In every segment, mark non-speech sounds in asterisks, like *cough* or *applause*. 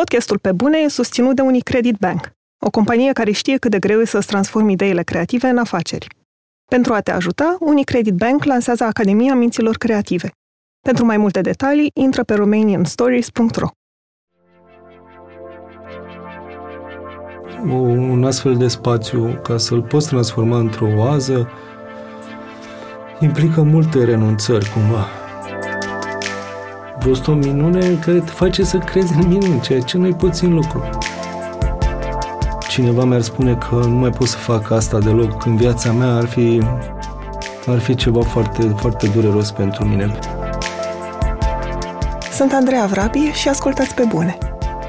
Podcastul Pe Bune e susținut de Unicredit Bank, o companie care știe cât de greu e să-ți transformi ideile creative în afaceri. Pentru a te ajuta, Unicredit Bank lansează Academia Minților Creative. Pentru mai multe detalii, intră pe romanianstories.ro Un astfel de spațiu, ca să-l poți transforma într-o oază, implică multe renunțări, cumva fost o minune care te face să crezi în minuni, ceea ce nu-i puțin lucru. Cineva mi-ar spune că nu mai pot să fac asta deloc în viața mea, ar fi, ar fi ceva foarte, foarte dureros pentru mine. Sunt Andreea Vrabi și ascultați pe bune.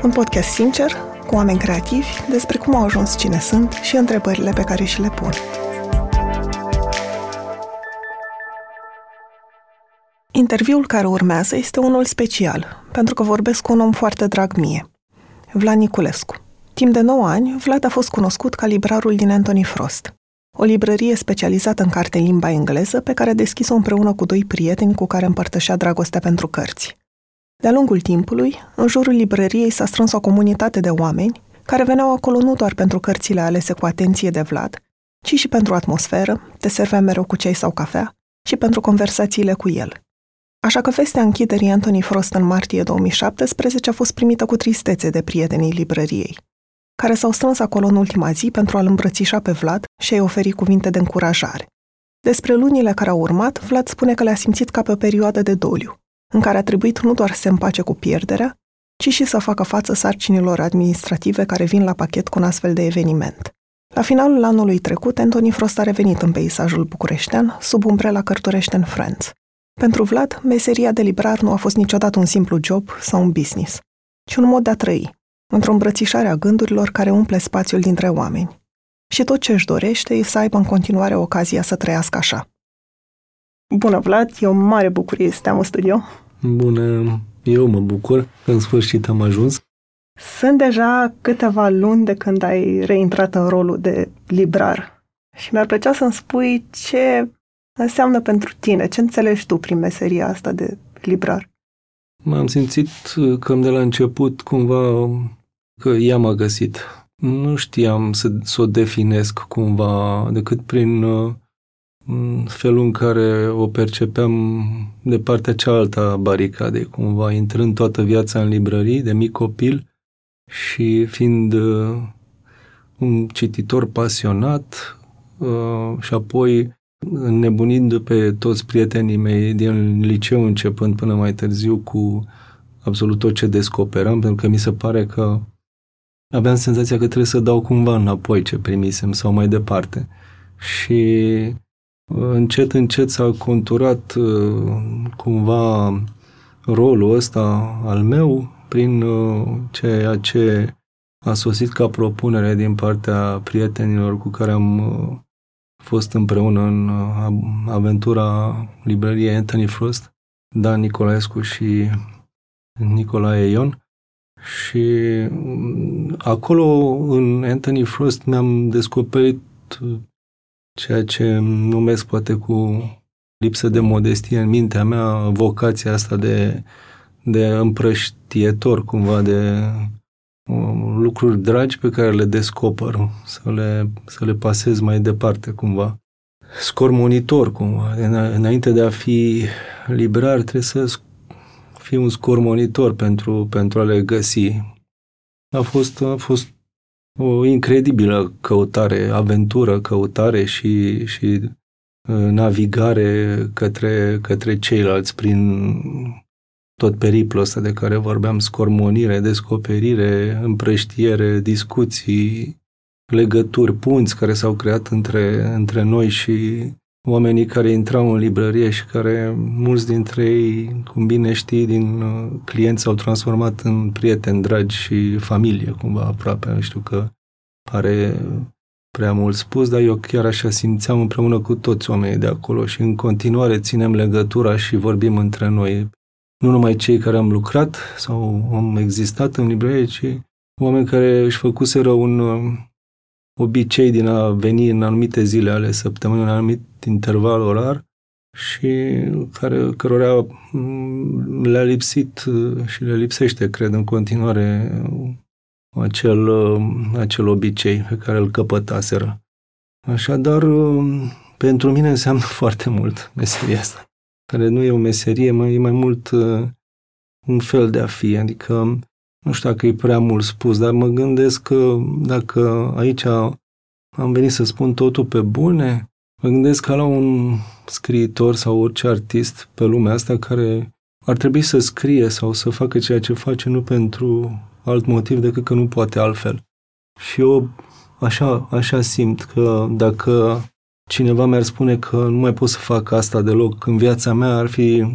Un podcast sincer, cu oameni creativi, despre cum au ajuns cine sunt și întrebările pe care și le pun. Interviul care urmează este unul special, pentru că vorbesc cu un om foarte drag mie, Vlad Niculescu. Timp de 9 ani, Vlad a fost cunoscut ca librarul din Anthony Frost, o librărie specializată în carte în limba engleză pe care a deschis-o împreună cu doi prieteni cu care împărtășea dragostea pentru cărți. De-a lungul timpului, în jurul librăriei s-a strâns o comunitate de oameni care veneau acolo nu doar pentru cărțile alese cu atenție de Vlad, ci și pentru atmosferă, te servea mereu cu ceai sau cafea, și pentru conversațiile cu el – Așa că vestea închiderii Anthony Frost în martie 2017 a fost primită cu tristețe de prietenii librăriei, care s-au strâns acolo în ultima zi pentru a-l îmbrățișa pe Vlad și a-i oferi cuvinte de încurajare. Despre lunile care au urmat, Vlad spune că le-a simțit ca pe o perioadă de doliu, în care a trebuit nu doar să se împace cu pierderea, ci și să facă față sarcinilor administrative care vin la pachet cu un astfel de eveniment. La finalul anului trecut, Anthony Frost a revenit în peisajul bucureștean, sub umbrela Cărturești Friends, pentru Vlad, meseria de librar nu a fost niciodată un simplu job sau un business, ci un mod de a trăi, într-o îmbrățișare a gândurilor care umple spațiul dintre oameni. Și tot ce își dorește e să aibă în continuare ocazia să trăiască așa. Bună, Vlad! E o mare bucurie să te am în studio. Bună! Eu mă bucur că în sfârșit am ajuns. Sunt deja câteva luni de când ai reintrat în rolul de librar și mi-ar plăcea să-mi spui ce înseamnă pentru tine? Ce înțelegi tu prin meseria asta de librar? M-am simțit cam de la început cumva că ea m-a găsit. Nu știam să, să o definesc cumva decât prin uh, felul în care o percepeam de partea cealaltă a baricadei, cumva intrând toată viața în librării de mic copil și fiind uh, un cititor pasionat uh, și apoi nebunind pe toți prietenii mei din liceu începând până mai târziu cu absolut tot ce descoperam, pentru că mi se pare că aveam senzația că trebuie să dau cumva înapoi ce primisem sau mai departe. Și încet, încet s-a conturat uh, cumva rolul ăsta al meu prin uh, ceea ce a sosit ca propunere din partea prietenilor cu care am uh, fost împreună în uh, aventura librăriei Anthony Frost, Dan Nicolaescu și Nicolae Ion. Și mm, acolo, în Anthony Frost, mi-am descoperit uh, ceea ce numesc poate cu lipsă de modestie în mintea mea, vocația asta de, de împrăștietor, cumva, de lucruri dragi pe care le descoper, să le, să le pasez mai departe cumva. Scor monitor cumva. Înainte de a fi librar trebuie să fii un scor monitor pentru, pentru a le găsi. A fost, a fost o incredibilă căutare, aventură, căutare și, și uh, navigare către, către ceilalți prin tot periplul ăsta de care vorbeam, scormonire, descoperire, împrăștiere, discuții, legături, punți care s-au creat între, între noi și oamenii care intrau în librărie și care, mulți dintre ei, cum bine știi, din uh, clienți s-au transformat în prieteni dragi și familie, cumva aproape. Știu că pare prea mult spus, dar eu chiar așa simțeam împreună cu toți oamenii de acolo și în continuare ținem legătura și vorbim între noi nu numai cei care am lucrat sau am existat în librărie, ci oameni care își făcuseră un uh, obicei din a veni în anumite zile ale săptămânii, în anumit interval orar și care, cărora mm, le-a lipsit și le lipsește, cred, în continuare acel, acel obicei pe care îl căpătaseră. Așadar, pentru mine înseamnă *laughs* foarte mult meseria asta, care nu e o meserie, mai, e mai mult un fel de a fi, adică nu știu dacă e prea mult spus, dar mă gândesc că dacă aici am venit să spun totul pe bune, mă gândesc ca la un scriitor sau orice artist pe lumea asta care ar trebui să scrie sau să facă ceea ce face nu pentru alt motiv decât că nu poate altfel. Și eu așa, așa simt că dacă cineva mi-ar spune că nu mai pot să fac asta deloc în viața mea, ar fi,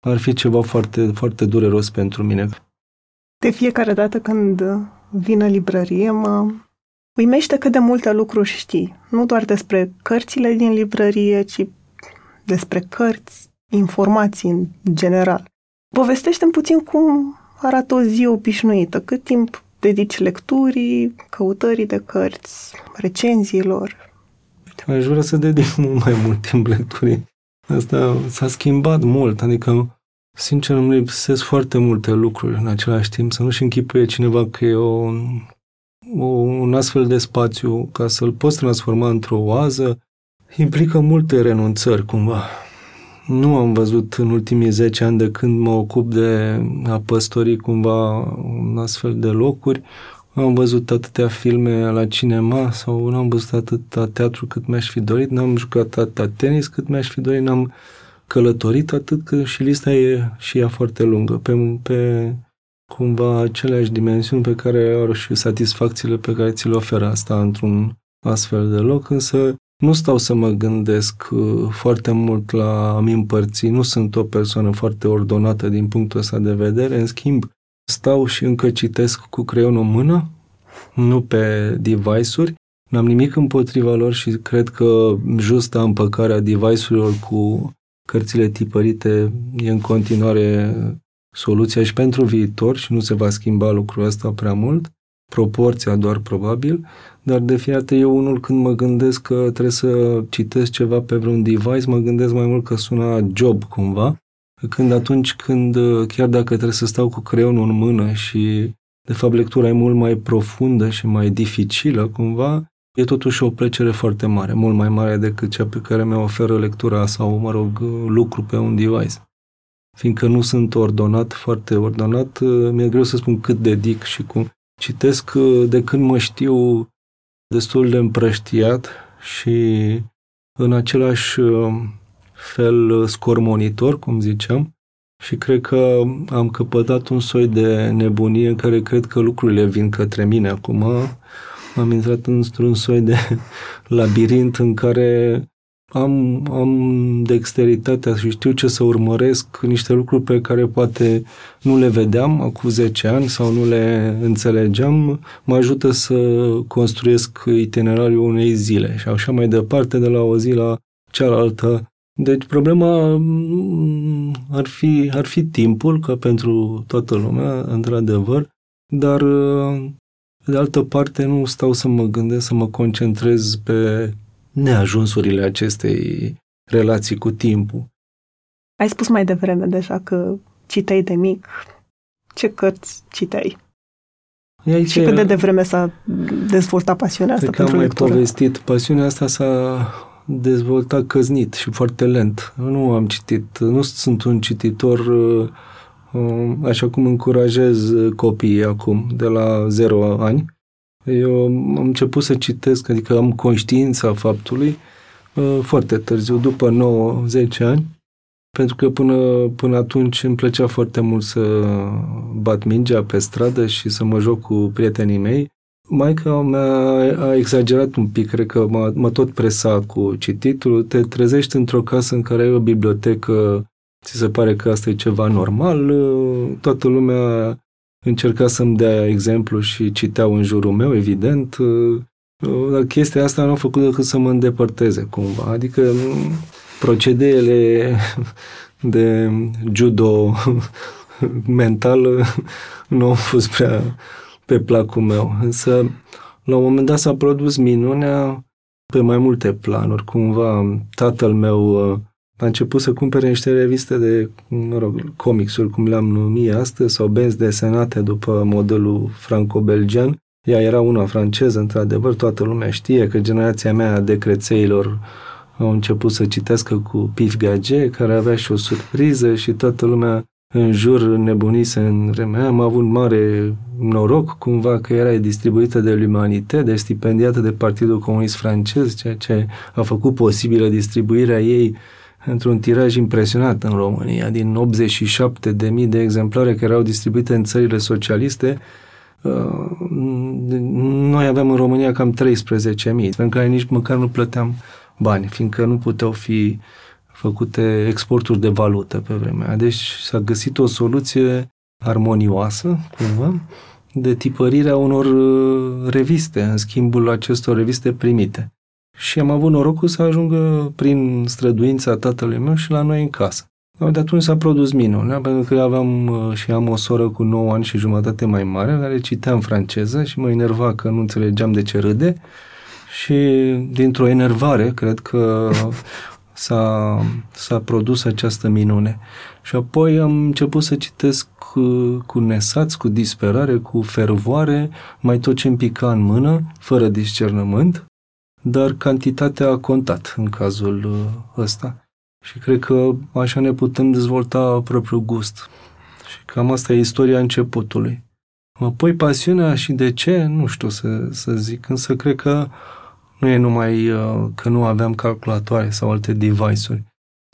ar fi ceva foarte, foarte dureros pentru mine. De fiecare dată când vin în librărie, mă uimește cât de multe lucruri știi. Nu doar despre cărțile din librărie, ci despre cărți, informații în general. Povestește-mi puțin cum arată o zi obișnuită, cât timp dedici lecturii, căutării de cărți, recenziilor. Aș vrea să dedic *laughs* mult mai mult timp lecturii. Asta s-a schimbat mult, adică Sincer, îmi lipsesc foarte multe lucruri în același timp, să nu-și închipuie cineva că e o, o, un astfel de spațiu, ca să-l poți transforma într-o oază, implică multe renunțări, cumva. Nu am văzut în ultimii 10 ani de când mă ocup de a păstori cumva un astfel de locuri. Nu am văzut atâtea filme la cinema sau nu am văzut atâta teatru cât mi-aș fi dorit, n-am jucat atâta tenis cât mi-aș fi dorit, n-am călătorit, atât că și lista e și ea foarte lungă, pe, pe cumva aceleași dimensiuni pe care au și satisfacțiile pe care ți le oferă asta într-un astfel de loc, însă nu stau să mă gândesc uh, foarte mult la a-mi împărți, nu sunt o persoană foarte ordonată din punctul ăsta de vedere, în schimb stau și încă citesc cu creionul în mână, nu pe device-uri, N-am nimic împotriva lor și cred că justa împăcarea device-urilor cu cărțile tipărite e în continuare soluția și pentru viitor și nu se va schimba lucrul ăsta prea mult, proporția doar probabil, dar de fiecare eu unul când mă gândesc că trebuie să citesc ceva pe vreun device, mă gândesc mai mult că sună job cumva, când atunci când, chiar dacă trebuie să stau cu creionul în mână și de fapt lectura e mult mai profundă și mai dificilă cumva, e totuși o plăcere foarte mare, mult mai mare decât cea pe care mi-o oferă lectura sau, mă rog, lucru pe un device. Fiindcă nu sunt ordonat, foarte ordonat, mi-e greu să spun cât dedic și cum. Citesc de când mă știu destul de împrăștiat și în același fel scormonitor, cum ziceam, și cred că am căpătat un soi de nebunie în care cred că lucrurile vin către mine acum, am intrat într-un soi de *laughs* labirint în care am, am dexteritatea și știu ce să urmăresc, niște lucruri pe care poate nu le vedeam acum 10 ani sau nu le înțelegeam, mă ajută să construiesc itinerariul unei zile și așa mai departe, de la o zi la cealaltă. Deci problema mm, ar fi, ar fi timpul, ca pentru toată lumea, într-adevăr, dar de altă parte, nu stau să mă gândesc, să mă concentrez pe neajunsurile acestei relații cu timpul. Ai spus mai devreme deja că citeai de mic. Ce cărți citeai? Aici și cât de devreme s-a dezvoltat pasiunea asta pentru am lectură? mai povestit. Pasiunea asta s-a dezvoltat căznit și foarte lent. Nu am citit, nu sunt un cititor uh, Um, așa cum încurajez uh, copiii acum, de la 0 ani. Eu am început să citesc, adică am conștiința faptului uh, foarte târziu, după 9-10 ani, pentru că până, până atunci îmi plăcea foarte mult să bat mingea pe stradă și să mă joc cu prietenii mei. Maica mea a exagerat un pic, cred că mă, mă tot presa cu cititul. Te trezești într-o casă în care ai o bibliotecă ți se pare că asta e ceva normal, toată lumea încerca să-mi dea exemplu și citeau în jurul meu, evident, dar chestia asta nu a făcut decât să mă îndepărteze cumva, adică procedeele de judo mental nu au fost prea pe placul meu, însă la un moment dat s-a produs minunea pe mai multe planuri. Cumva tatăl meu a început să cumpere niște reviste de, mă rog, comicsuri, cum le-am numit astăzi, sau benzi desenate după modelul franco-belgian. Ea era una franceză, într-adevăr, toată lumea știe că generația mea de crețeilor au început să citească cu Pif Gage, care avea și o surpriză și toată lumea în jur nebunise în vremea Am avut mare noroc cumva că era distribuită de l'Humanité, deci stipendiată de Partidul Comunist francez, ceea ce a făcut posibilă distribuirea ei într-un tiraj impresionant în România. Din 87 de mii de exemplare care erau distribuite în țările socialiste, uh, noi aveam în România cam 13.000, pentru care nici măcar nu plăteam bani, fiindcă nu puteau fi făcute exporturi de valută pe vremea. Deci s-a găsit o soluție armonioasă, cumva, de tipărirea unor uh, reviste, în schimbul acestor reviste primite. Și am avut norocul să ajungă prin străduința tatălui meu și la noi în casă. De atunci s-a produs minunea, pentru că aveam uh, și am o soră cu 9 ani și jumătate mai mare, care citea în franceză și mă enerva că nu înțelegeam de ce râde. Și dintr-o enervare, cred că *laughs* s-a, s-a produs această minune. Și apoi am început să citesc cu, cu nesați, cu disperare, cu fervoare, mai tot ce îmi pica în mână, fără discernământ, dar cantitatea a contat în cazul uh, ăsta. Și cred că așa ne putem dezvolta propriul gust. Și cam asta e istoria începutului. Apoi pasiunea și de ce, nu știu să, să zic, însă cred că nu e numai uh, că nu aveam calculatoare sau alte device-uri,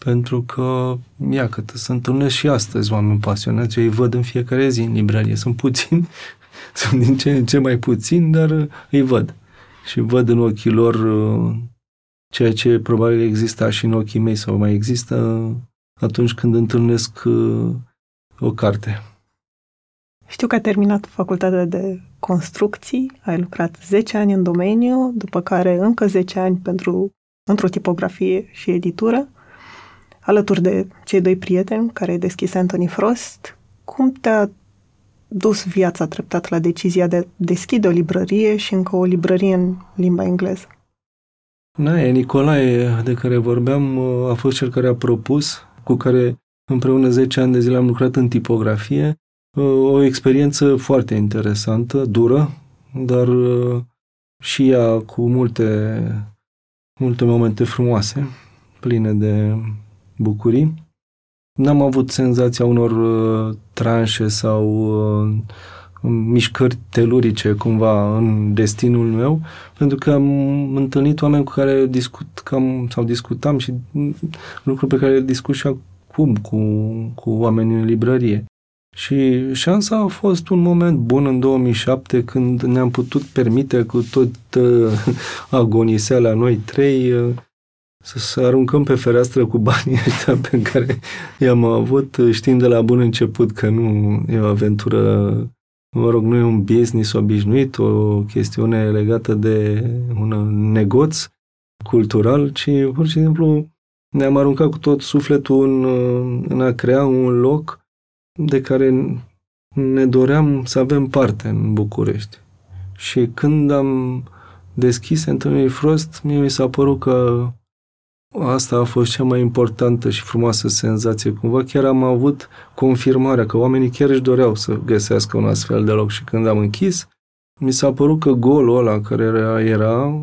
pentru că, ia că se întâlnesc și astăzi oameni pasionați, eu îi văd în fiecare zi în librărie. Sunt puțini, *laughs* sunt din ce în ce mai puțini, dar uh, îi văd. Și văd în ochii lor uh, ceea ce probabil exista și în ochii mei sau mai există atunci când întâlnesc o carte. Știu că ai terminat facultatea de construcții, ai lucrat 10 ani în domeniu, după care încă 10 ani pentru într-o tipografie și editură, alături de cei doi prieteni care ai deschis Anthony Frost. Cum te-a dus viața treptat la decizia de a deschide o librărie și încă o librărie în limba engleză? e Nicolae, de care vorbeam, a fost cel care a propus, cu care împreună 10 ani de zile am lucrat în tipografie o experiență foarte interesantă, dură, dar uh, și ea cu multe, multe momente frumoase, pline de bucurii. N-am avut senzația unor uh, tranșe sau uh, mișcări telurice cumva în destinul meu, pentru că am întâlnit oameni cu care discut cam, sau discutam și lucruri pe care le discut și acum cu, cu oameni în librărie. Și șansa a fost un moment bun în 2007 când ne-am putut permite cu tot uh, *laughs* agoniseala noi trei uh, să, să aruncăm pe fereastră cu banii *laughs* ăștia pe care i-am avut, știind de la bun început că nu e o aventură, mă rog, nu e un business obișnuit, o chestiune legată de un negoț cultural, ci pur și simplu ne-am aruncat cu tot sufletul în, în a crea un loc de care ne doream să avem parte în București. Și când am deschis întâlnirii Frost, mie mi s-a părut că asta a fost cea mai importantă și frumoasă senzație. Cumva chiar am avut confirmarea că oamenii chiar își doreau să găsească un astfel de loc și când am închis, mi s-a părut că golul ăla care era, era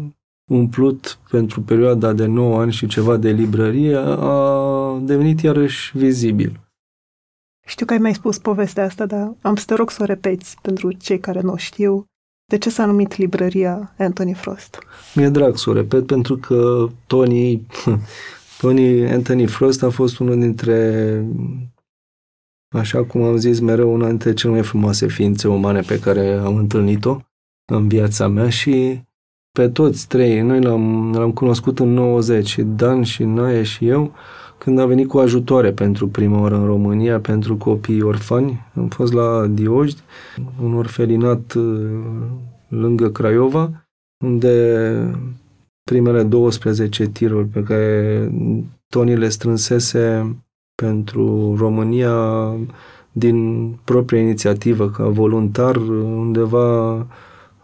umplut pentru perioada de 9 ani și ceva de librărie a devenit iarăși vizibil. Știu că ai mai spus povestea asta, dar am să te rog să o repeți pentru cei care nu o știu. De ce s-a numit librăria Anthony Frost? Mi-e drag să o repet pentru că Tony, *laughs* Tony Anthony Frost a fost unul dintre, așa cum am zis mereu, una dintre cele mai frumoase ființe umane pe care am întâlnit-o în viața mea și pe toți trei, noi l-am, l-am cunoscut în 90, Dan și Nae și eu, când a venit cu ajutoare pentru prima oară în România, pentru copii orfani. Am fost la Diojdi, un orfelinat uh, lângă Craiova, unde primele 12 tiruri pe care Tony le strânsese pentru România din propria inițiativă, ca voluntar, undeva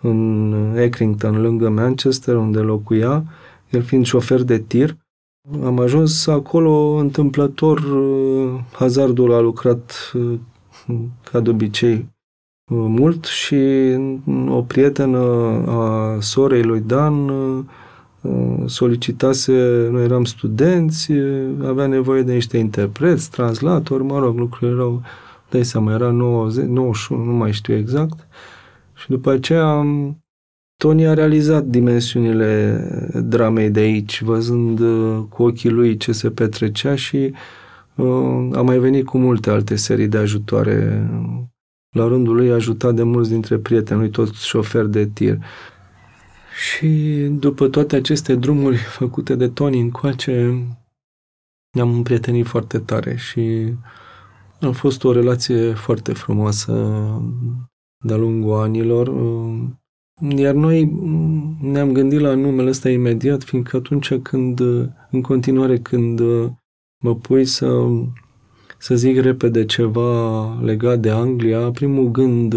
în Accrington, lângă Manchester, unde locuia, el fiind șofer de tir, Am ajuns acolo întâmplător, uh, hazardul a lucrat uh, ca de obicei uh, mult și o prietenă a sorei lui Dan solicitase, noi eram studenți, avea nevoie de niște interpreți, translatori, mă rog, lucrurile erau, dai seama, era 90, 91, nu mai știu exact. Și după aceea Tony a realizat dimensiunile dramei de aici, văzând uh, cu ochii lui ce se petrecea și uh, a mai venit cu multe alte serii de ajutoare. La rândul lui a ajutat de mulți dintre prietenii lui, toți șoferi de tir. Și după toate aceste drumuri făcute de Tony încoace, ne-am împrietenit foarte tare și a fost o relație foarte frumoasă de-a lungul anilor. Uh, iar noi ne-am gândit la numele ăsta imediat, fiindcă atunci când, în continuare, când mă pui să, să zic repede ceva legat de Anglia, primul gând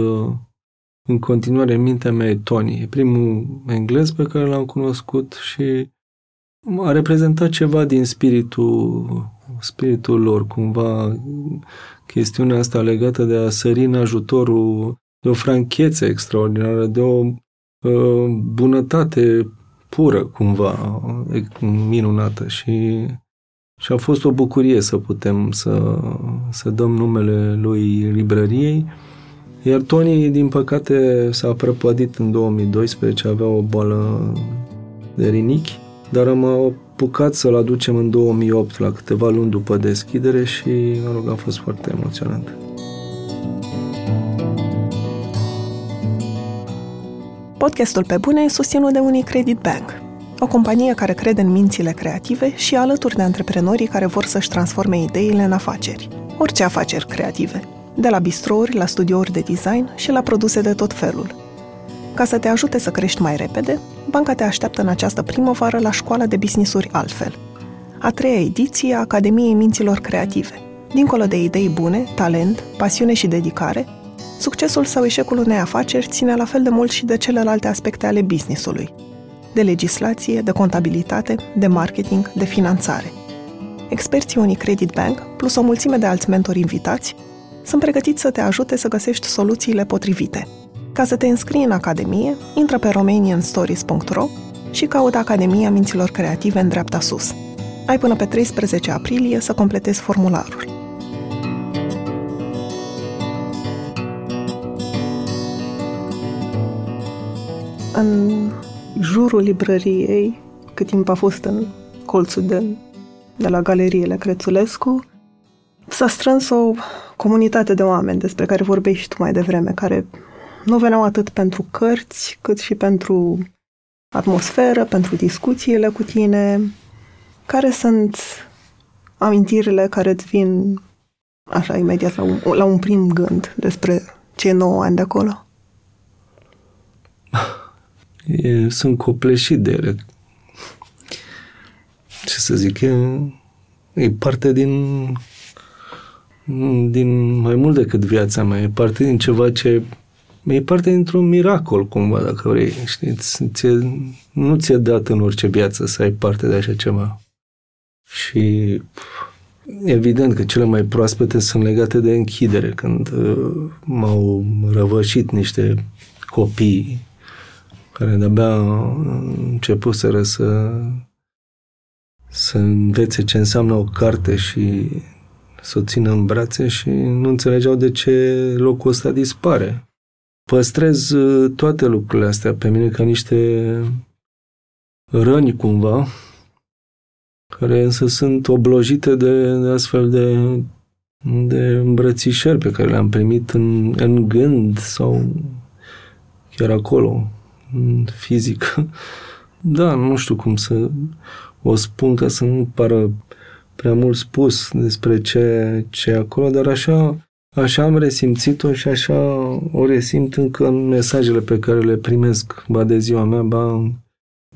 în continuare în mintea mea e Tony. E primul englez pe care l-am cunoscut și a reprezentat ceva din spiritul, spiritul lor, cumva chestiunea asta legată de a sări în ajutorul de o franchețe extraordinară, de o Uh, bunătate pură, cumva, minunată și, și a fost o bucurie să putem să, să dăm numele lui librăriei. Iar Tony, din păcate, s-a prăpădit în 2012, avea o boală de rinichi, dar am apucat să-l aducem în 2008, la câteva luni după deschidere și, mă rog, a fost foarte emoționant. Podcastul Pe Bune e susținut de Unicredit Bank, o companie care crede în mințile creative și alături de antreprenorii care vor să-și transforme ideile în afaceri. Orice afaceri creative, de la bistrouri la studiouri de design și la produse de tot felul. Ca să te ajute să crești mai repede, banca te așteaptă în această primăvară la școala de businessuri altfel. A treia ediție a Academiei Minților Creative. Dincolo de idei bune, talent, pasiune și dedicare, Succesul sau eșecul unei afaceri ține la fel de mult și de celelalte aspecte ale businessului. De legislație, de contabilitate, de marketing, de finanțare. Experții Unicredit Bank, plus o mulțime de alți mentori invitați, sunt pregătiți să te ajute să găsești soluțiile potrivite. Ca să te înscrii în Academie, intră pe romanianstories.ro și caută Academia Minților Creative în dreapta sus. Ai până pe 13 aprilie să completezi formularul. În jurul librăriei, cât timp a fost în colțul de, de la galeriile Crețulescu, s-a strâns o comunitate de oameni despre care vorbești tu mai devreme, care nu veneau atât pentru cărți, cât și pentru atmosferă, pentru discuțiile cu tine. Care sunt amintirile care îți vin așa imediat la un, la un prim gând despre cei 9 ani de acolo? E, sunt copleșit de ele. Ce să zic, e, e parte din din mai mult decât viața mea, e parte din ceva ce e parte dintr-un miracol, cumva, dacă vrei, știi? Ție, nu ți-e dat în orice viață să ai parte de așa ceva. Și evident că cele mai proaspete sunt legate de închidere, când uh, m-au răvășit niște copii care de-abia începuseră să, să învețe ce înseamnă o carte și să o țină în brațe și nu înțelegeau de ce locul ăsta dispare. Păstrez uh, toate lucrurile astea pe mine ca niște răni cumva, care însă sunt oblojite de, de astfel de, de îmbrățișări pe care le-am primit în, în gând sau chiar acolo, fizic. *laughs* Da, nu știu cum să o spun ca să nu pară prea mult spus despre ce, ce e acolo, dar așa, așa am resimțit-o și așa o resimt încă în mesajele pe care le primesc, ba de ziua mea, ba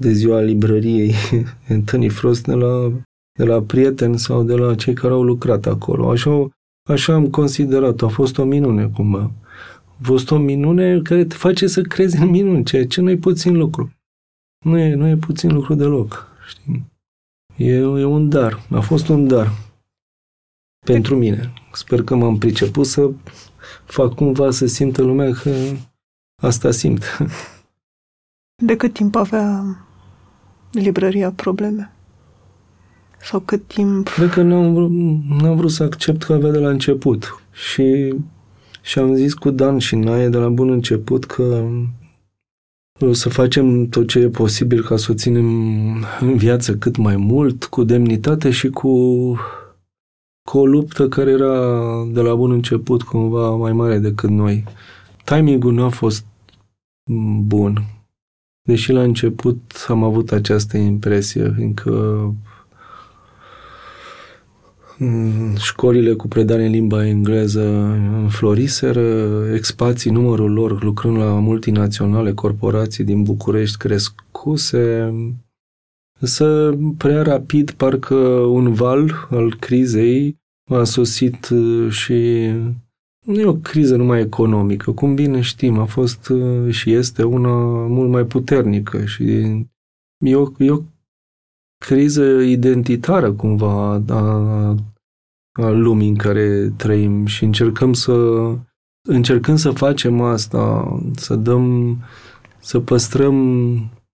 de ziua librăriei *laughs* Anthony Frost de la, de la prieteni sau de la cei care au lucrat acolo. Așa, așa am considerat A fost o minune cumva fost o minune care te face să crezi în minuni, ceea ce nu e puțin lucru. Nu e, nu e puțin lucru deloc, știi? E, e un dar. A fost un dar pentru mine. Sper că m-am priceput să fac cumva să simtă lumea că asta simt. De cât timp avea librăria probleme? Sau cât timp... Cred că n-am vrut, n-am vrut să accept că avea de la început. Și, și am zis cu Dan și Naie de la bun început că o să facem tot ce e posibil ca să o ținem în viață cât mai mult, cu demnitate și cu, cu o luptă care era de la bun început cumva mai mare decât noi. Timingul nu a fost bun. Deși la început am avut această impresie, fiindcă școlile cu predare în limba engleză înfloriseră, expații, numărul lor lucrând la multinaționale, corporații din București crescuse, Însă, prea rapid, parcă un val al crizei a sosit uh, și nu e o criză numai economică, cum bine știm, a fost uh, și este una mult mai puternică și e o, e o criză identitară cumva a, a lumii în care trăim și încercăm să încercăm să facem asta, să dăm, să păstrăm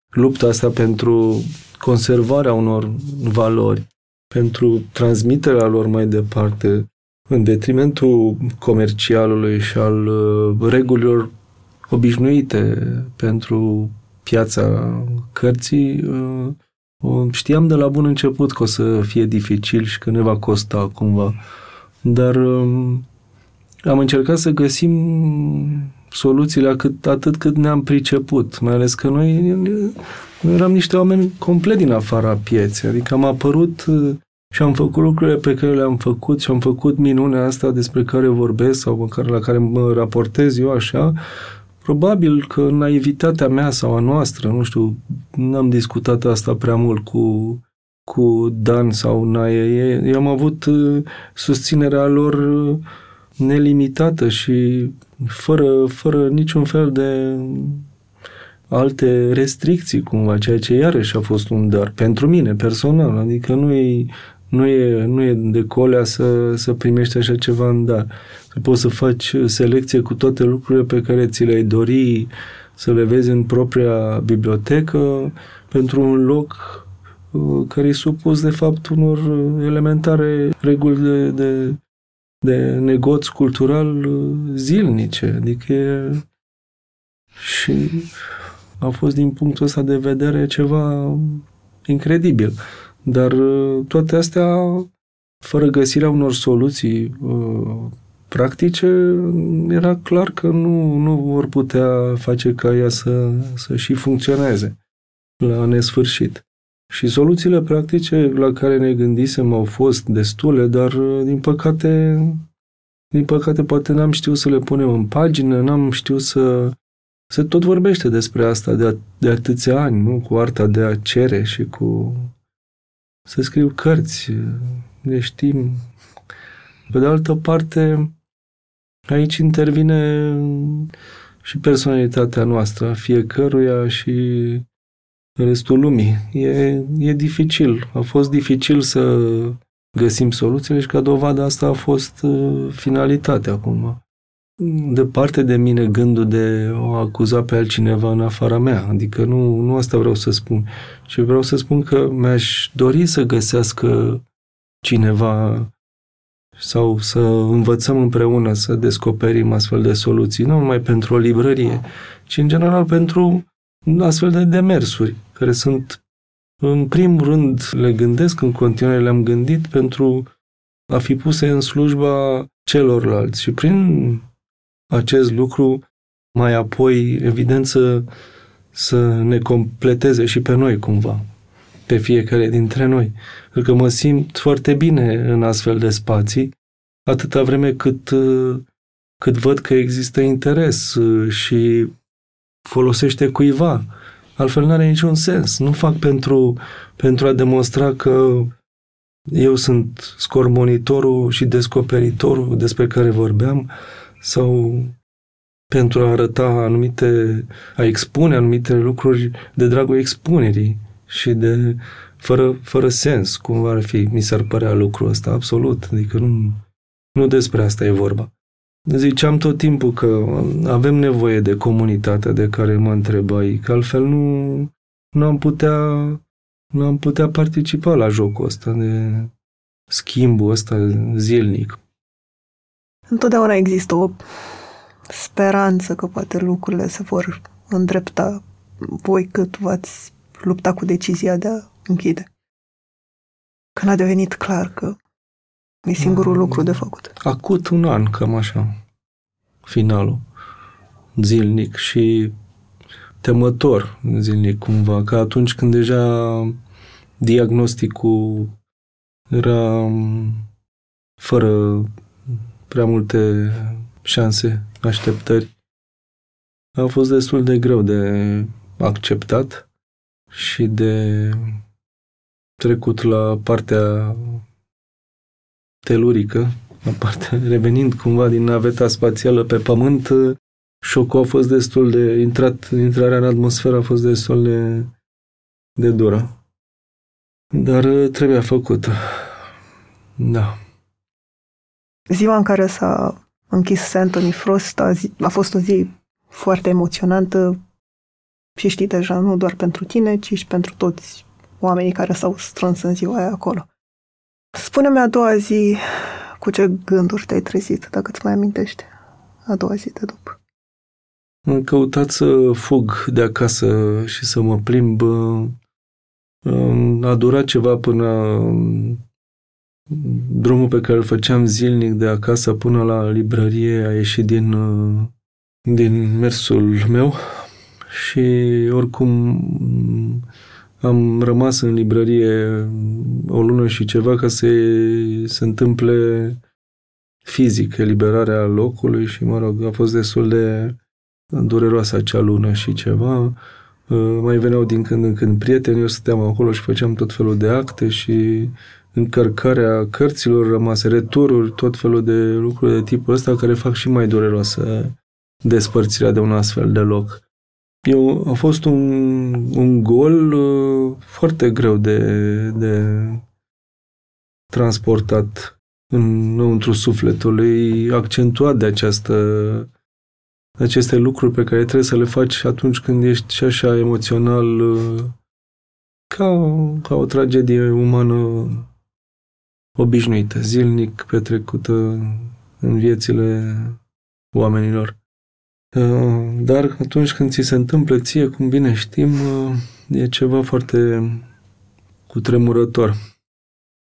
lupta asta pentru conservarea unor valori, pentru transmiterea lor mai departe, în detrimentul comercialului și al uh, regulilor obișnuite pentru piața cărții, uh, Știam de la bun început că o să fie dificil și că ne va costa cumva, dar um, am încercat să găsim soluțiile atât, atât cât ne-am priceput, mai ales că noi, noi eram niște oameni complet din afara pieței, adică am apărut uh, și am făcut lucrurile pe care le-am făcut și am făcut minunea asta despre care vorbesc sau măcar la care mă raportez eu așa, Probabil că naivitatea mea sau a noastră, nu știu, n-am discutat asta prea mult cu, cu Dan sau Naie. Eu am avut uh, susținerea lor uh, nelimitată și fără, fără niciun fel de alte restricții cumva, ceea ce iarăși a fost un dar pentru mine personal, adică nu e, nu e, nu e de colea să, să primești așa ceva în dar să poți să faci selecție cu toate lucrurile pe care ți le-ai dori să le vezi în propria bibliotecă pentru un loc uh, care e supus de fapt unor elementare reguli de, de, de negoț cultural uh, zilnice. Adică e... și a fost din punctul ăsta de vedere ceva incredibil. Dar uh, toate astea, fără găsirea unor soluții practice, era clar că nu, nu vor putea face ca ea să, să și funcționeze la nesfârșit. Și soluțiile practice la care ne gândisem au fost destule, dar din păcate, din păcate poate n-am știut să le punem în pagină, n-am știut să... Se tot vorbește despre asta de, a, de atâția ani, nu? Cu arta de a cere și cu... Să scriu cărți, le știm. Pe de altă parte, Aici intervine și personalitatea noastră, a fiecăruia și restul lumii. E, e dificil. A fost dificil să găsim soluțiile și ca dovadă asta a fost uh, finalitatea acum. Departe de mine gândul de a acuza pe altcineva în afara mea. Adică nu, nu asta vreau să spun. Și vreau să spun că mi-aș dori să găsească cineva sau să învățăm împreună să descoperim astfel de soluții, nu numai pentru o librărie, ci în general pentru astfel de demersuri, care sunt, în primul rând, le gândesc, în continuare le-am gândit pentru a fi puse în slujba celorlalți și prin acest lucru mai apoi, evident, să, să ne completeze și pe noi cumva, pe fiecare dintre noi. Pentru că mă simt foarte bine în astfel de spații, atâta vreme cât, cât văd că există interes uh, și folosește cuiva. Altfel nu are niciun sens. Nu fac pentru, pentru a demonstra că eu sunt scormonitorul și descoperitorul despre care vorbeam sau pentru a arăta anumite, a expune anumite lucruri de dragul expunerii și de fără, fără sens, cum ar fi, mi s-ar părea lucrul ăsta, absolut, adică nu, nu despre asta e vorba. Ziceam tot timpul că avem nevoie de comunitatea de care mă întrebai, că altfel nu, nu am putea nu am putea participa la jocul ăsta de schimbul ăsta zilnic. Întotdeauna există o speranță că poate lucrurile se vor îndrepta voi cât v-ați lupta cu decizia de a închide. Când a devenit clar că e singurul lucru de făcut. Acut un an, cam așa, finalul, zilnic și temător zilnic cumva, ca atunci când deja diagnosticul era fără prea multe șanse, așteptări. A fost destul de greu de acceptat și de trecut la partea telurică, la partea, revenind cumva din naveta spațială pe Pământ, șocul a fost destul de, intrat, intrarea în atmosferă a fost destul de, de dură. Dar trebuia făcută. Da. Ziua în care s-a închis Anthony Frost a, zi, a fost o zi foarte emoționantă și știi deja, nu doar pentru tine, ci și pentru toți oamenii care s-au strâns în ziua aia acolo. Spune-mi a doua zi cu ce gânduri te-ai trezit, dacă îți mai amintești, a doua zi de după. Am căutat să fug de acasă și să mă plimb. A durat ceva până drumul pe care îl făceam zilnic de acasă până la librărie a ieșit din, din mersul meu și oricum am rămas în librărie o lună și ceva ca să se întâmple fizic eliberarea locului și, mă rog, a fost destul de dureroasă acea lună și ceva. Uh, mai veneau din când în când prieteni, eu stăteam acolo și făceam tot felul de acte și încărcarea cărților rămase, retururi, tot felul de lucruri de tipul ăsta care fac și mai dureroasă despărțirea de un astfel de loc. Eu, a fost un, un gol uh, foarte greu de, de transportat înăuntru sufletului, accentuat de această aceste lucruri pe care trebuie să le faci atunci când ești și așa emoțional uh, ca, ca o tragedie umană obișnuită, zilnic petrecută în viețile oamenilor. Uh, dar atunci când ți se întâmplă ție, cum bine știm, uh, e ceva foarte cutremurător.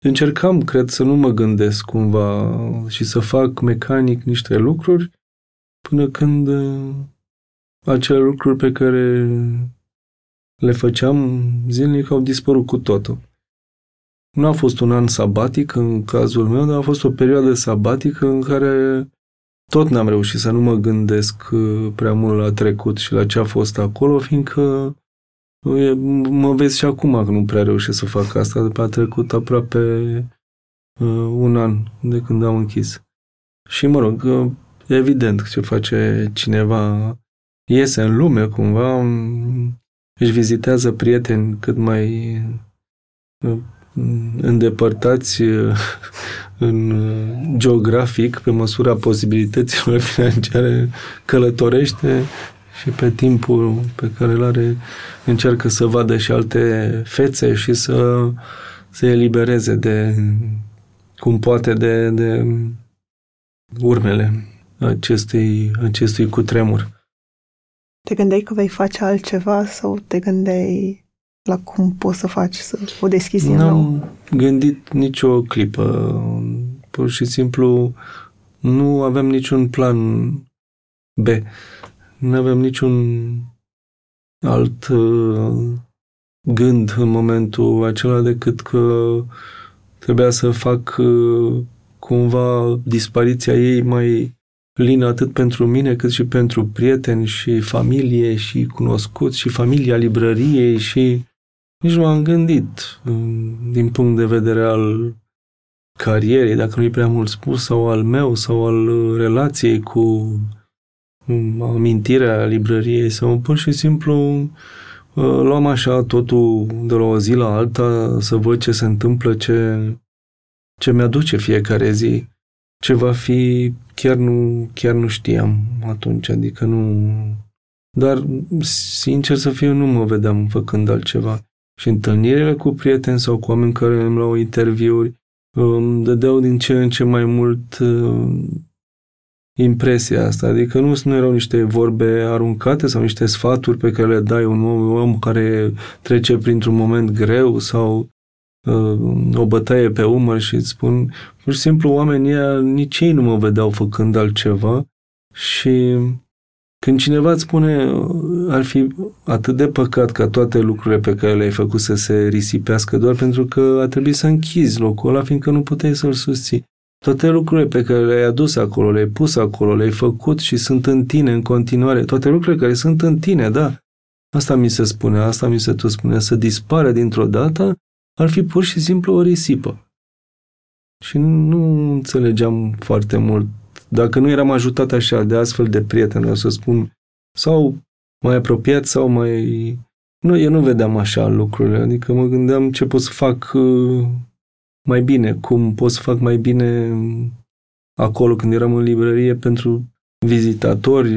Încercam, cred, să nu mă gândesc cumva și să fac mecanic niște lucruri până când uh, acele lucruri pe care le făceam zilnic au dispărut cu totul. Nu a fost un an sabatic în cazul meu, dar a fost o perioadă sabatică în care tot n-am reușit să nu mă gândesc uh, prea mult la trecut și la ce a fost acolo, fiindcă uh, mă vezi și acum că nu prea reușesc să fac asta, de pe a trecut aproape un an de când am închis. Și mă rog, E evident ce face cineva, iese în lume cumva, își vizitează prieteni cât mai uh, îndepărtați uh, în uh, geografic, pe măsura posibilităților *laughs* financiare, călătorește și pe timpul pe care îl are încearcă să vadă și alte fețe și să se elibereze de cum poate de, de urmele acestui, acestui cutremur. Te gândeai că vei face altceva sau te gândeai la cum poți să faci să o deschizi din N-am nou? gândit nicio clipă. Pur și simplu nu avem niciun plan B. Nu avem niciun alt uh, gând în momentul acela decât că trebuia să fac uh, cumva dispariția ei mai lină atât pentru mine cât și pentru prieteni și familie și cunoscuți și familia librăriei și nici nu am gândit din punct de vedere al carierei, dacă nu e prea mult spus, sau al meu, sau al relației cu amintirea librăriei, sau pur și simplu luam așa totul de la o zi la alta, să văd ce se întâmplă, ce, ce mi-aduce fiecare zi. Ce va fi, chiar nu, chiar nu știam atunci, adică nu... Dar, sincer să fiu, nu mă vedeam făcând altceva. Și întâlnirile cu prieteni sau cu oameni care îmi luau interviuri îmi dădeau din ce în ce mai mult uh, impresia asta. Adică nu, nu erau niște vorbe aruncate sau niște sfaturi pe care le dai un om, un om care trece printr-un moment greu sau uh, o bătaie pe umăr și îți spun, pur și simplu oamenii ăia, nici ei nu mă vedeau făcând altceva și când cineva îți spune ar fi atât de păcat ca toate lucrurile pe care le-ai făcut să se risipească doar pentru că a trebuit să închizi locul ăla fiindcă nu puteai să-l susții. Toate lucrurile pe care le-ai adus acolo, le-ai pus acolo, le-ai făcut și sunt în tine în continuare, toate lucrurile care sunt în tine, da. Asta mi se spune, asta mi se tot spune, să dispare dintr-o dată ar fi pur și simplu o risipă. Și nu înțelegeam foarte mult. Dacă nu eram ajutat așa de astfel de prieteni, o să spun, sau mai apropiat sau mai... Nu, eu nu vedeam așa lucrurile, adică mă gândeam ce pot să fac uh, mai bine, cum pot să fac mai bine acolo când eram în librărie pentru vizitatori,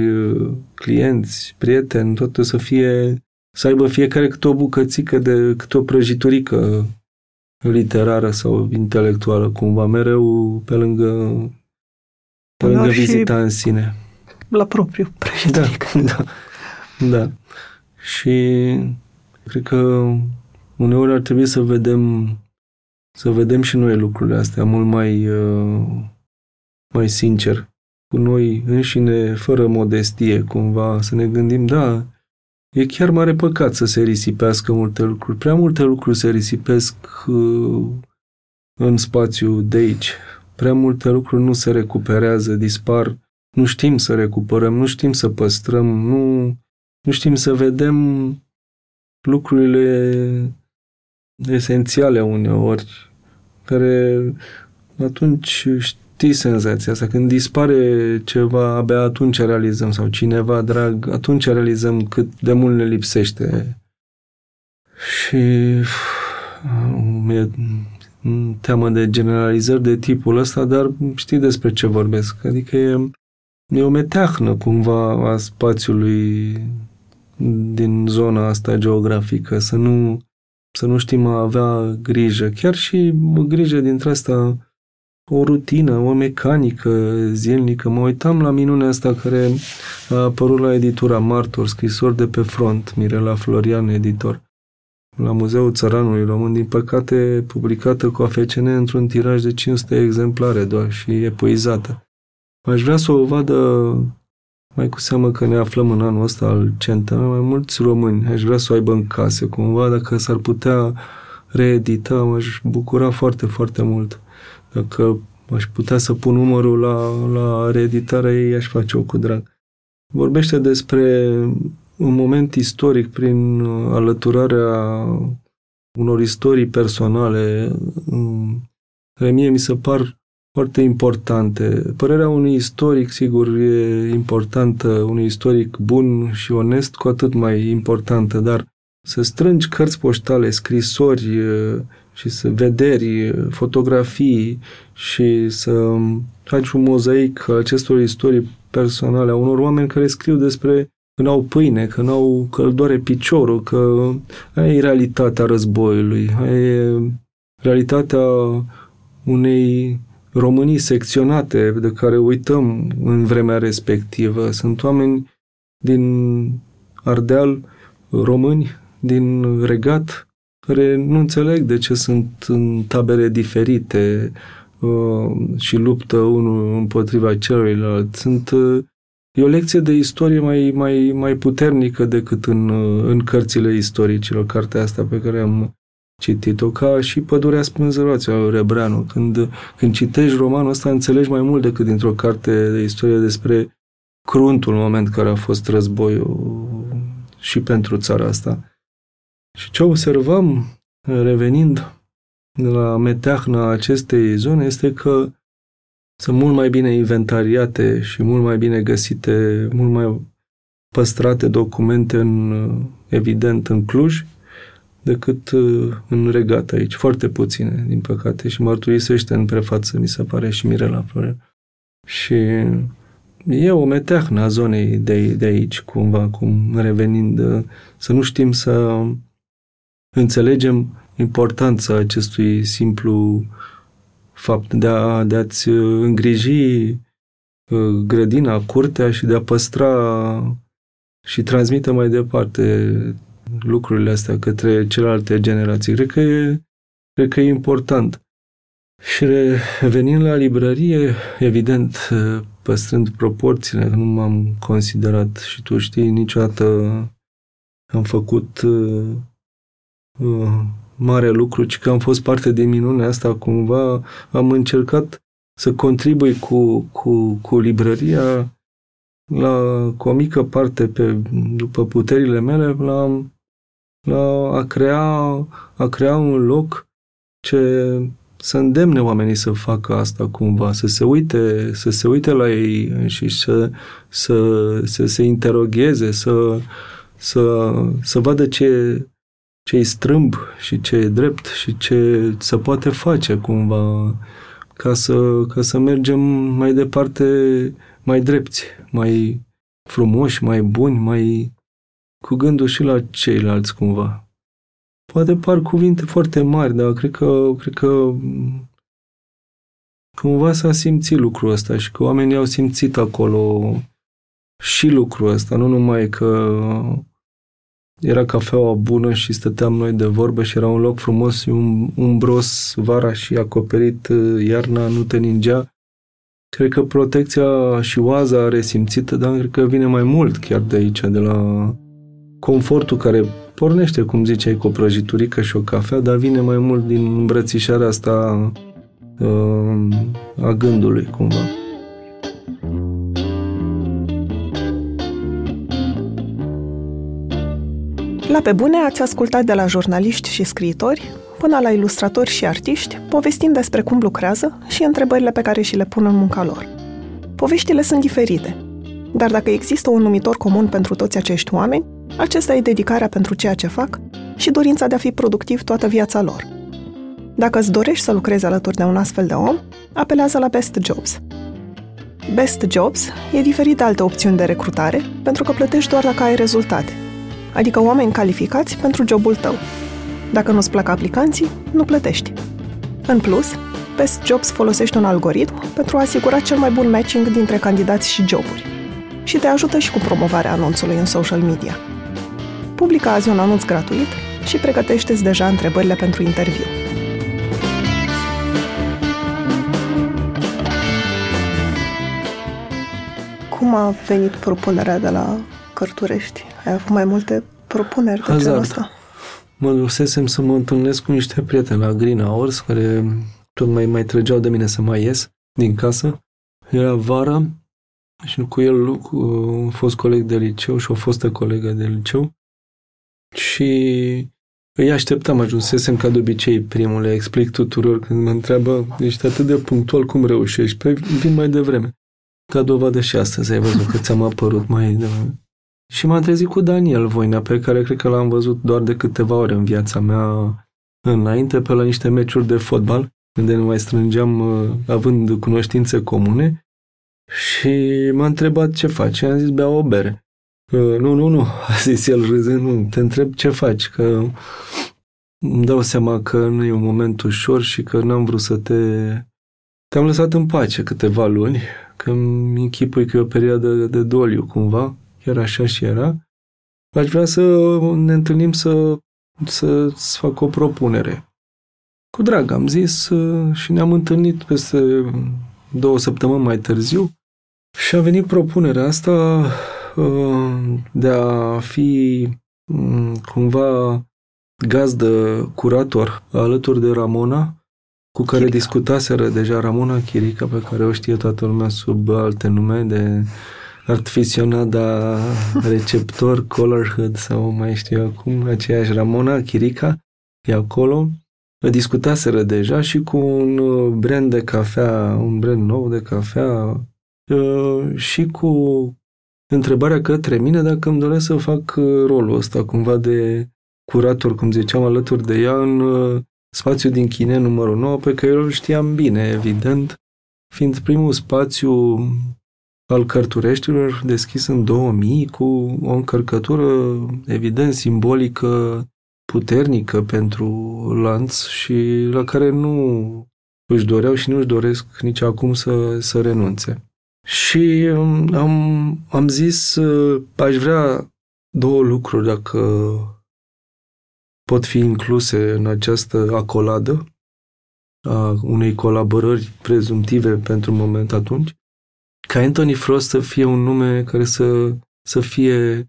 clienți, prieteni, toate să fie, să aibă fiecare câte o bucățică de, câte o prăjiturică literară sau intelectuală, cumva, mereu pe lângă, pe lângă vizita în sine. La propriu prăjiturică. Da, da, da. Și cred că uneori ar trebui să vedem să vedem și noi lucrurile astea mult mai, uh, mai sincer cu noi înșine, fără modestie, cumva, să ne gândim, da, e chiar mare păcat să se risipească multe lucruri. Prea multe lucruri se risipesc uh, în spațiu de aici. Prea multe lucruri nu se recuperează, dispar. Nu știm să recuperăm, nu știm să păstrăm, nu, nu știm să vedem lucrurile esențiale uneori care atunci știi senzația asta. Când dispare ceva, abia atunci realizăm, sau cineva drag, atunci realizăm cât de mult ne lipsește. Și mi-e teamă de generalizări de tipul ăsta, dar știi despre ce vorbesc. Adică e, e o meteahnă cumva a spațiului din zona asta geografică, să nu să nu știm a avea grijă. Chiar și grijă dintre asta, o rutină, o mecanică zilnică. Mă uitam la minunea asta care a apărut la editura Martor, scrisor de pe front, Mirela Florian, editor, la Muzeul Țăranului Român, din păcate publicată cu AFCN într-un tiraj de 500 exemplare doar și epuizată. Aș vrea să o vadă mai cu seamă că ne aflăm în anul ăsta al centenă, mai mulți români aș vrea să o aibă în case cumva, dacă s-ar putea reedita, m-aș bucura foarte, foarte mult. Dacă aș putea să pun numărul la, la reeditarea ei, aș face-o cu drag. Vorbește despre un moment istoric prin alăturarea unor istorii personale care mie mi se par foarte importante. Părerea unui istoric, sigur, e importantă, unui istoric bun și onest, cu atât mai importantă, dar să strângi cărți poștale, scrisori și să vederi, fotografii și să faci un mozaic al acestor istorii personale a unor oameni care scriu despre că n-au pâine, că n-au căldoare piciorul, că aia e realitatea războiului, aia e realitatea unei românii secționate de care uităm în vremea respectivă. Sunt oameni din Ardeal, români, din Regat, care nu înțeleg de ce sunt în tabere diferite uh, și luptă unul împotriva celuilalt. Sunt uh, E o lecție de istorie mai, mai, mai puternică decât în, uh, în cărțile istoricilor, cartea asta pe care am citit-o ca și Pădurea Spânzăroață a Rebreanu. Când, când citești romanul ăsta, înțelegi mai mult decât dintr-o carte de istorie despre cruntul moment care a fost războiul și pentru țara asta. Și ce observam, revenind la meteahna acestei zone, este că sunt mult mai bine inventariate și mult mai bine găsite, mult mai păstrate documente în evident în Cluj decât uh, în regat aici. Foarte puține, din păcate, și mărturisește în prefață, mi se pare, și Mirela Florea. Și e o meteahnă a zonei de, de aici, cumva, cum revenind, uh, să nu știm să înțelegem importanța acestui simplu fapt de, a, de a-ți uh, îngriji grădina, curtea și de a păstra și transmite mai departe lucrurile astea către celelalte generații. Cred că e, cred că e important. Și revenind la librărie, evident, păstrând proporțiile, nu m-am considerat și tu știi, niciodată am făcut uh, uh, mare lucru, ci că am fost parte din minunea asta, cumva. Am încercat să contribui cu, cu, cu librăria la, cu o mică parte pe, după puterile mele la la a crea, a crea un loc ce să îndemne oamenii să facă asta cumva, să se uite, să se uite la ei și să, să, să se interogheze, să, să, să vadă ce, ce-i strâmb și ce e drept și ce se poate face cumva ca să, ca să mergem mai departe mai drepți, mai frumoși, mai buni, mai, cu gândul și la ceilalți cumva. Poate par cuvinte foarte mari, dar cred că, cred că cumva s-a simțit lucrul ăsta și că oamenii au simțit acolo și lucrul ăsta, nu numai că era cafeaua bună și stăteam noi de vorbă și era un loc frumos și un, un bros vara și acoperit iarna, nu te ningea. Cred că protecția și oaza resimțită, dar cred că vine mai mult chiar de aici, de la confortul care pornește, cum ziceai, cu o prăjiturică și o cafea, dar vine mai mult din îmbrățișarea asta uh, a gândului, cumva. La pe bune ați ascultat de la jurnaliști și scriitori până la ilustratori și artiști, povestind despre cum lucrează și întrebările pe care și le pun în munca lor. Poveștile sunt diferite, dar dacă există un numitor comun pentru toți acești oameni, acesta e dedicarea pentru ceea ce fac și dorința de a fi productiv toată viața lor. Dacă îți dorești să lucrezi alături de un astfel de om, apelează la Best Jobs. Best Jobs e diferit de alte opțiuni de recrutare pentru că plătești doar dacă ai rezultate, adică oameni calificați pentru jobul tău. Dacă nu-ți plac aplicanții, nu plătești. În plus, Best Jobs folosește un algoritm pentru a asigura cel mai bun matching dintre candidați și joburi și te ajută și cu promovarea anunțului în social media publică azi un anunț gratuit și pregătește-ți deja întrebările pentru interviu. Cum a venit propunerea de la Cărturești? Ai avut mai multe propuneri de genul ăsta? Mă dusesem să mă întâlnesc cu niște prieteni la Green Hours, care tot mai, mai trăgeau de mine să mai ies din casă. Era vara și cu el cu un fost coleg de liceu și o fostă colegă de liceu și îi așteptam, ajunsesem ca de obicei primul, le explic tuturor când mă întreabă, ești atât de punctual, cum reușești? Păi vin mai devreme. Ca dovadă și astăzi ai văzut că ți-am apărut mai devreme. Și m-am trezit cu Daniel Voina, pe care cred că l-am văzut doar de câteva ore în viața mea înainte, pe la niște meciuri de fotbal, unde ne mai strângeam uh, având cunoștințe comune. Și m-a întrebat ce faci. Am zis, bea o bere. Că, nu, nu, nu, *laughs* a zis el râzând, nu, te întreb ce faci, că îmi dau seama că nu e un moment ușor și că n-am vrut să te... Te-am lăsat în pace câteva luni, că îmi închipui că e o perioadă de doliu cumva, chiar așa și era. Aș vrea să ne întâlnim să, să, să fac o propunere. Cu drag am zis și ne-am întâlnit peste două săptămâni mai târziu și a venit propunerea asta de a fi mm, cumva gazdă curator alături de Ramona, cu care Chirica. discutaseră deja Ramona Chirica, pe care o știe toată lumea sub alte nume de Artificionada Receptor, Colorhood sau mai știu acum, aceeași Ramona Chirica, e acolo. Discutaseră deja și cu un brand de cafea, un brand nou de cafea și cu întrebarea către mine dacă îmi doresc să fac uh, rolul ăsta cumva de curator, cum ziceam, alături de ea în uh, spațiul din Chine numărul 9, pe care eu îl știam bine, evident, fiind primul spațiu al cărtureștilor deschis în 2000 cu o încărcătură evident simbolică puternică pentru lanț și la care nu își doreau și nu își doresc nici acum să, să renunțe. Și um, am, am zis, uh, aș vrea două lucruri dacă pot fi incluse în această acoladă a unei colaborări prezumtive pentru moment atunci, ca Anthony Frost să fie un nume care să, să fie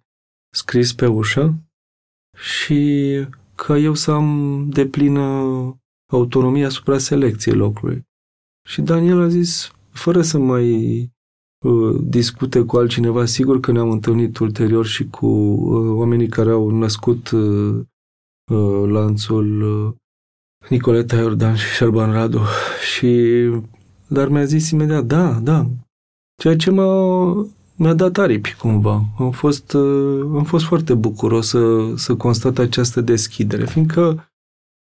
scris pe ușă și ca eu să am deplină autonomie asupra selecției locului. Și Daniel a zis, fără să mai uh, discute cu altcineva, sigur că ne-am întâlnit ulterior și cu uh, oamenii care au născut uh, uh, lanțul uh, Nicoleta Iordan și Șerban Radu. Și, dar mi-a zis imediat, da, da, ceea ce m-a, mi-a dat aripi cumva. Am fost, uh, am fost foarte bucuros să, să constat această deschidere, fiindcă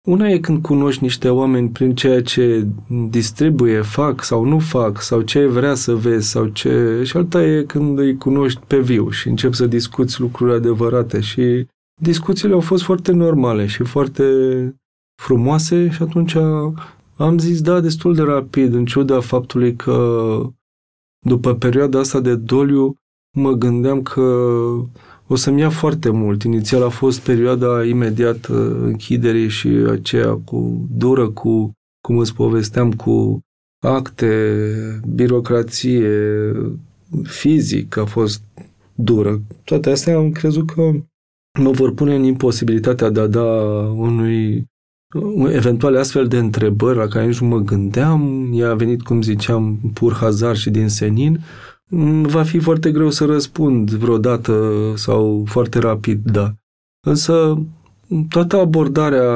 una e când cunoști niște oameni prin ceea ce distribuie, fac sau nu fac, sau ce vrea să vezi, sau ce... Și alta e când îi cunoști pe viu și începi să discuți lucruri adevărate și discuțiile au fost foarte normale și foarte frumoase și atunci am zis da destul de rapid, în ciuda faptului că după perioada asta de doliu mă gândeam că o să-mi ia foarte mult. Inițial a fost perioada imediat închiderii și aceea cu dură, cu, cum îți povesteam, cu acte, birocrație, fizic a fost dură. Toate astea am crezut că mă vor pune în imposibilitatea de a da unui eventuale astfel de întrebări la care nici nu mă gândeam, ea a venit, cum ziceam, pur hazard și din senin, va fi foarte greu să răspund vreodată sau foarte rapid, da. Însă toată abordarea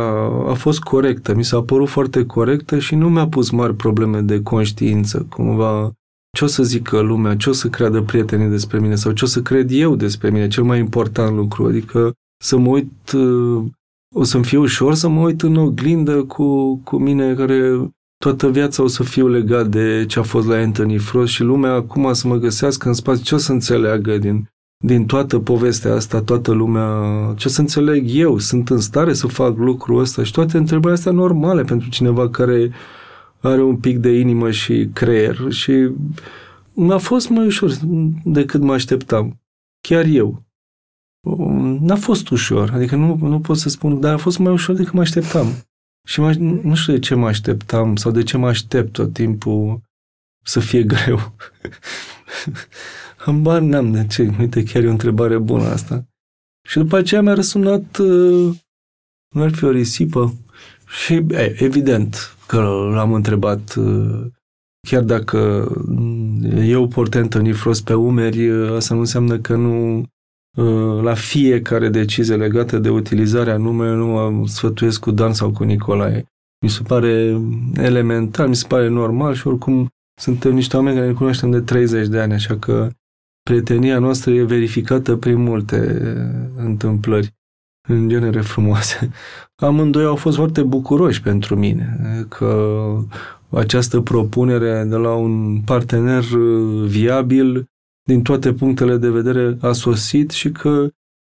a fost corectă, mi s-a părut foarte corectă și nu mi-a pus mari probleme de conștiință, cumva. Ce o să zică lumea, ce o să creadă prietenii despre mine? Sau ce o să cred eu despre mine, cel mai important lucru, adică să mă uit, uh, o să-mi fie ușor să mă uit în oglindă cu, cu mine care toată viața o să fiu legat de ce a fost la Anthony Frost și lumea acum să mă găsească în spațiu, ce o să înțeleagă din, din toată povestea asta, toată lumea, ce o să înțeleg eu, sunt în stare să fac lucrul ăsta? Și toate întrebările astea normale pentru cineva care are un pic de inimă și creier. Și m-a fost mai ușor decât mă așteptam. Chiar eu. N-a fost ușor, adică nu, nu pot să spun, dar a fost mai ușor decât mă așteptam. Și mă, nu știu de ce mă așteptam sau de ce mă aștept tot timpul să fie *laughs* greu. Habar n-am de ce. Uite, chiar e o întrebare bună asta. Și după aceea mi-a răsunat uh, nu ar fi o risipă. Și e, evident că l-am întrebat uh, chiar dacă eu port Anthony Frost pe umeri, uh, asta nu înseamnă că nu Uh, la fiecare decizie legată de utilizarea numelui nu mă sfătuiesc cu Dan sau cu Nicolae. Mi se pare elementar, mi se pare normal și oricum suntem niște oameni care ne cunoaștem de 30 de ani, așa că prietenia noastră e verificată prin multe întâmplări, în genere frumoase. *laughs* Amândoi au fost foarte bucuroși pentru mine că această propunere de la un partener viabil din toate punctele de vedere a sosit și că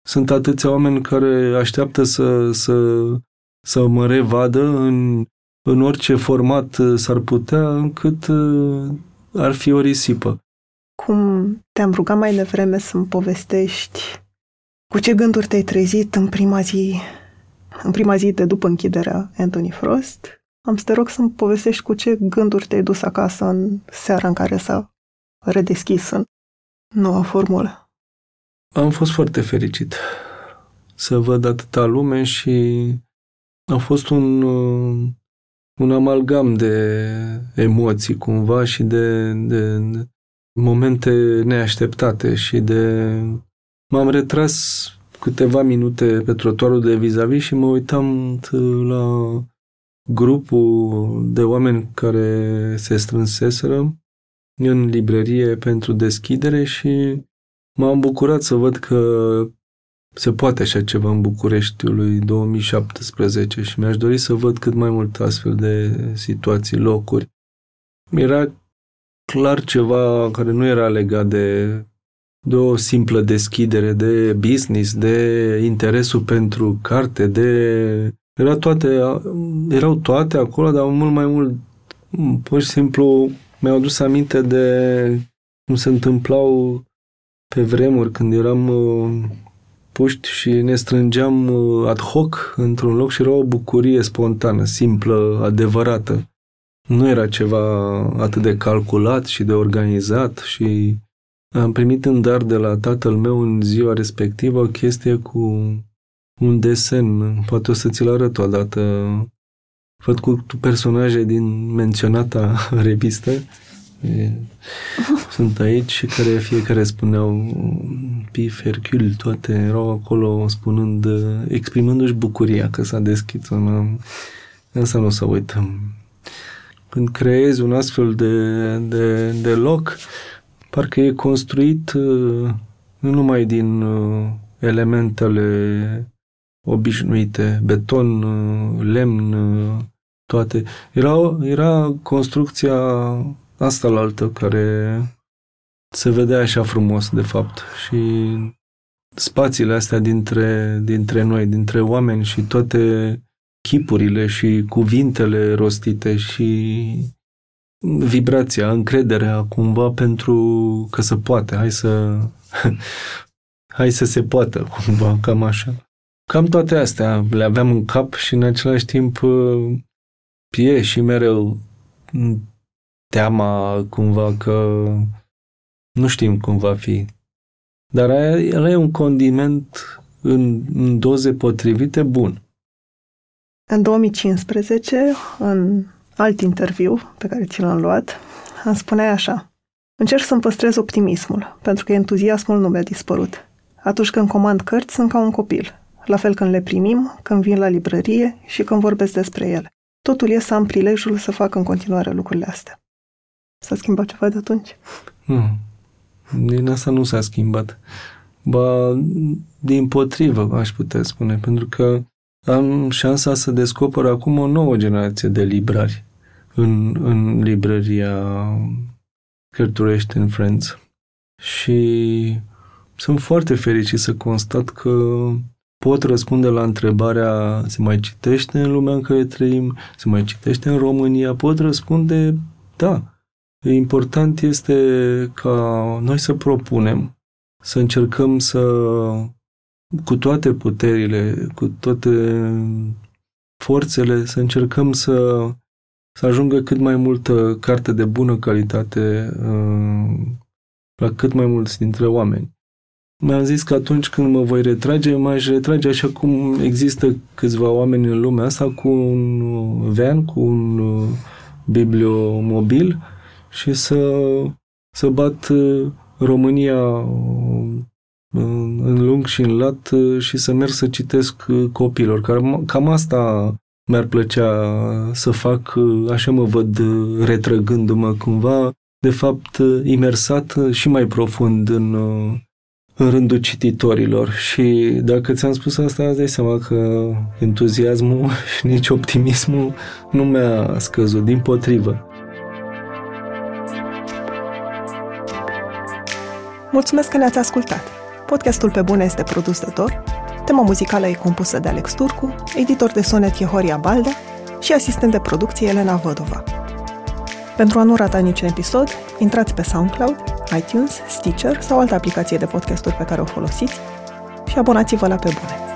sunt atâția oameni care așteaptă să, să, să mă revadă în, în orice format s-ar putea, încât uh, ar fi o risipă. Cum te-am rugat mai devreme să-mi povestești cu ce gânduri te-ai trezit în prima zi, în prima zi de după închiderea Anthony Frost, am să te rog să-mi povestești cu ce gânduri te-ai dus acasă în seara în care s-a redeschis în noua formulă. Am fost foarte fericit să văd atâta lume și a fost un, un amalgam de emoții cumva și de, de momente neașteptate și de... M-am retras câteva minute pe trotuarul de vis-a-vis și mă uitam la grupul de oameni care se strânseseră în librărie pentru deschidere și m-am bucurat să văd că se poate așa ceva în Bucureștiului 2017 și mi-aș dori să văd cât mai mult astfel de situații, locuri. Era clar ceva care nu era legat de, de o simplă deschidere de business, de interesul pentru carte, de... Era toate, erau toate acolo, dar mult mai mult, pur și simplu, mi-au adus aminte de cum se întâmplau pe vremuri când eram uh, puști și ne strângeam uh, ad hoc într-un loc și era o bucurie spontană, simplă, adevărată. Nu era ceva atât de calculat și de organizat și am primit în dar de la tatăl meu în ziua respectivă o chestie cu un desen, poate o să ți-l arăt o dată. Văd cu personaje din menționata *laughs* revistă sunt aici și care fiecare spuneau Pif, Hercule, toate erau acolo spunând, exprimându-și bucuria că s-a deschis. Asta nu o să uităm. Când creezi un astfel de, de, de loc, parcă e construit nu numai din elementele obișnuite, beton, lemn, toate. Era, era construcția asta la altă care se vedea așa frumos, de fapt. Și spațiile astea dintre, dintre noi, dintre oameni și toate chipurile și cuvintele rostite și vibrația, încrederea cumva pentru că se poate, hai să *laughs* hai să se poată cumva, cam așa. Cam toate astea le aveam în cap și în același timp e și mereu teama cumva că nu știm cum va fi. Dar el e un condiment în, în doze potrivite bun. În 2015, în alt interviu pe care ți l-am luat, îmi spuneai așa. Încerc să-mi păstrez optimismul, pentru că entuziasmul nu mi-a dispărut. Atunci când comand cărți, sunt ca un copil. La fel când le primim, când vin la librărie și când vorbesc despre ele. Totul e să am prilejul să fac în continuare lucrurile astea. S-a schimbat ceva de atunci? Nu. Din asta nu s-a schimbat. Ba, din potrivă, aș putea spune, pentru că am șansa să descoper acum o nouă generație de librari în, în librăria Cărturești în Friends. Și sunt foarte fericit să constat că pot răspunde la întrebarea se mai citește în lumea în care trăim, se mai citește în România, pot răspunde da, Important este ca noi să propunem, să încercăm să, cu toate puterile, cu toate forțele, să încercăm să, să ajungă cât mai multă carte de bună calitate uh, la cât mai mulți dintre oameni. Mi-am zis că atunci când mă voi retrage, m-aș retrage așa cum există câțiva oameni în lumea asta cu un van, cu un uh, bibliomobil, și să, să bat uh, România uh, în lung și în lat uh, și să merg să citesc copilor. Cam asta mi-ar plăcea să fac, așa mă văd retrăgându-mă cumva, de fapt imersat și mai profund în, în rândul cititorilor. Și dacă ți-am spus asta, îți dai seama că entuziasmul *laughs* și nici optimismul nu mi-a scăzut, din potrivă. Mulțumesc că ne-ați ascultat! Podcastul Pe Bune este produs de Dor, tema muzicală e compusă de Alex Turcu, editor de sonet e Horia Balde și asistent de producție Elena Vădova. Pentru a nu rata niciun episod, intrați pe SoundCloud, iTunes, Stitcher sau altă aplicație de podcasturi pe care o folosiți și abonați-vă la Pe Bune.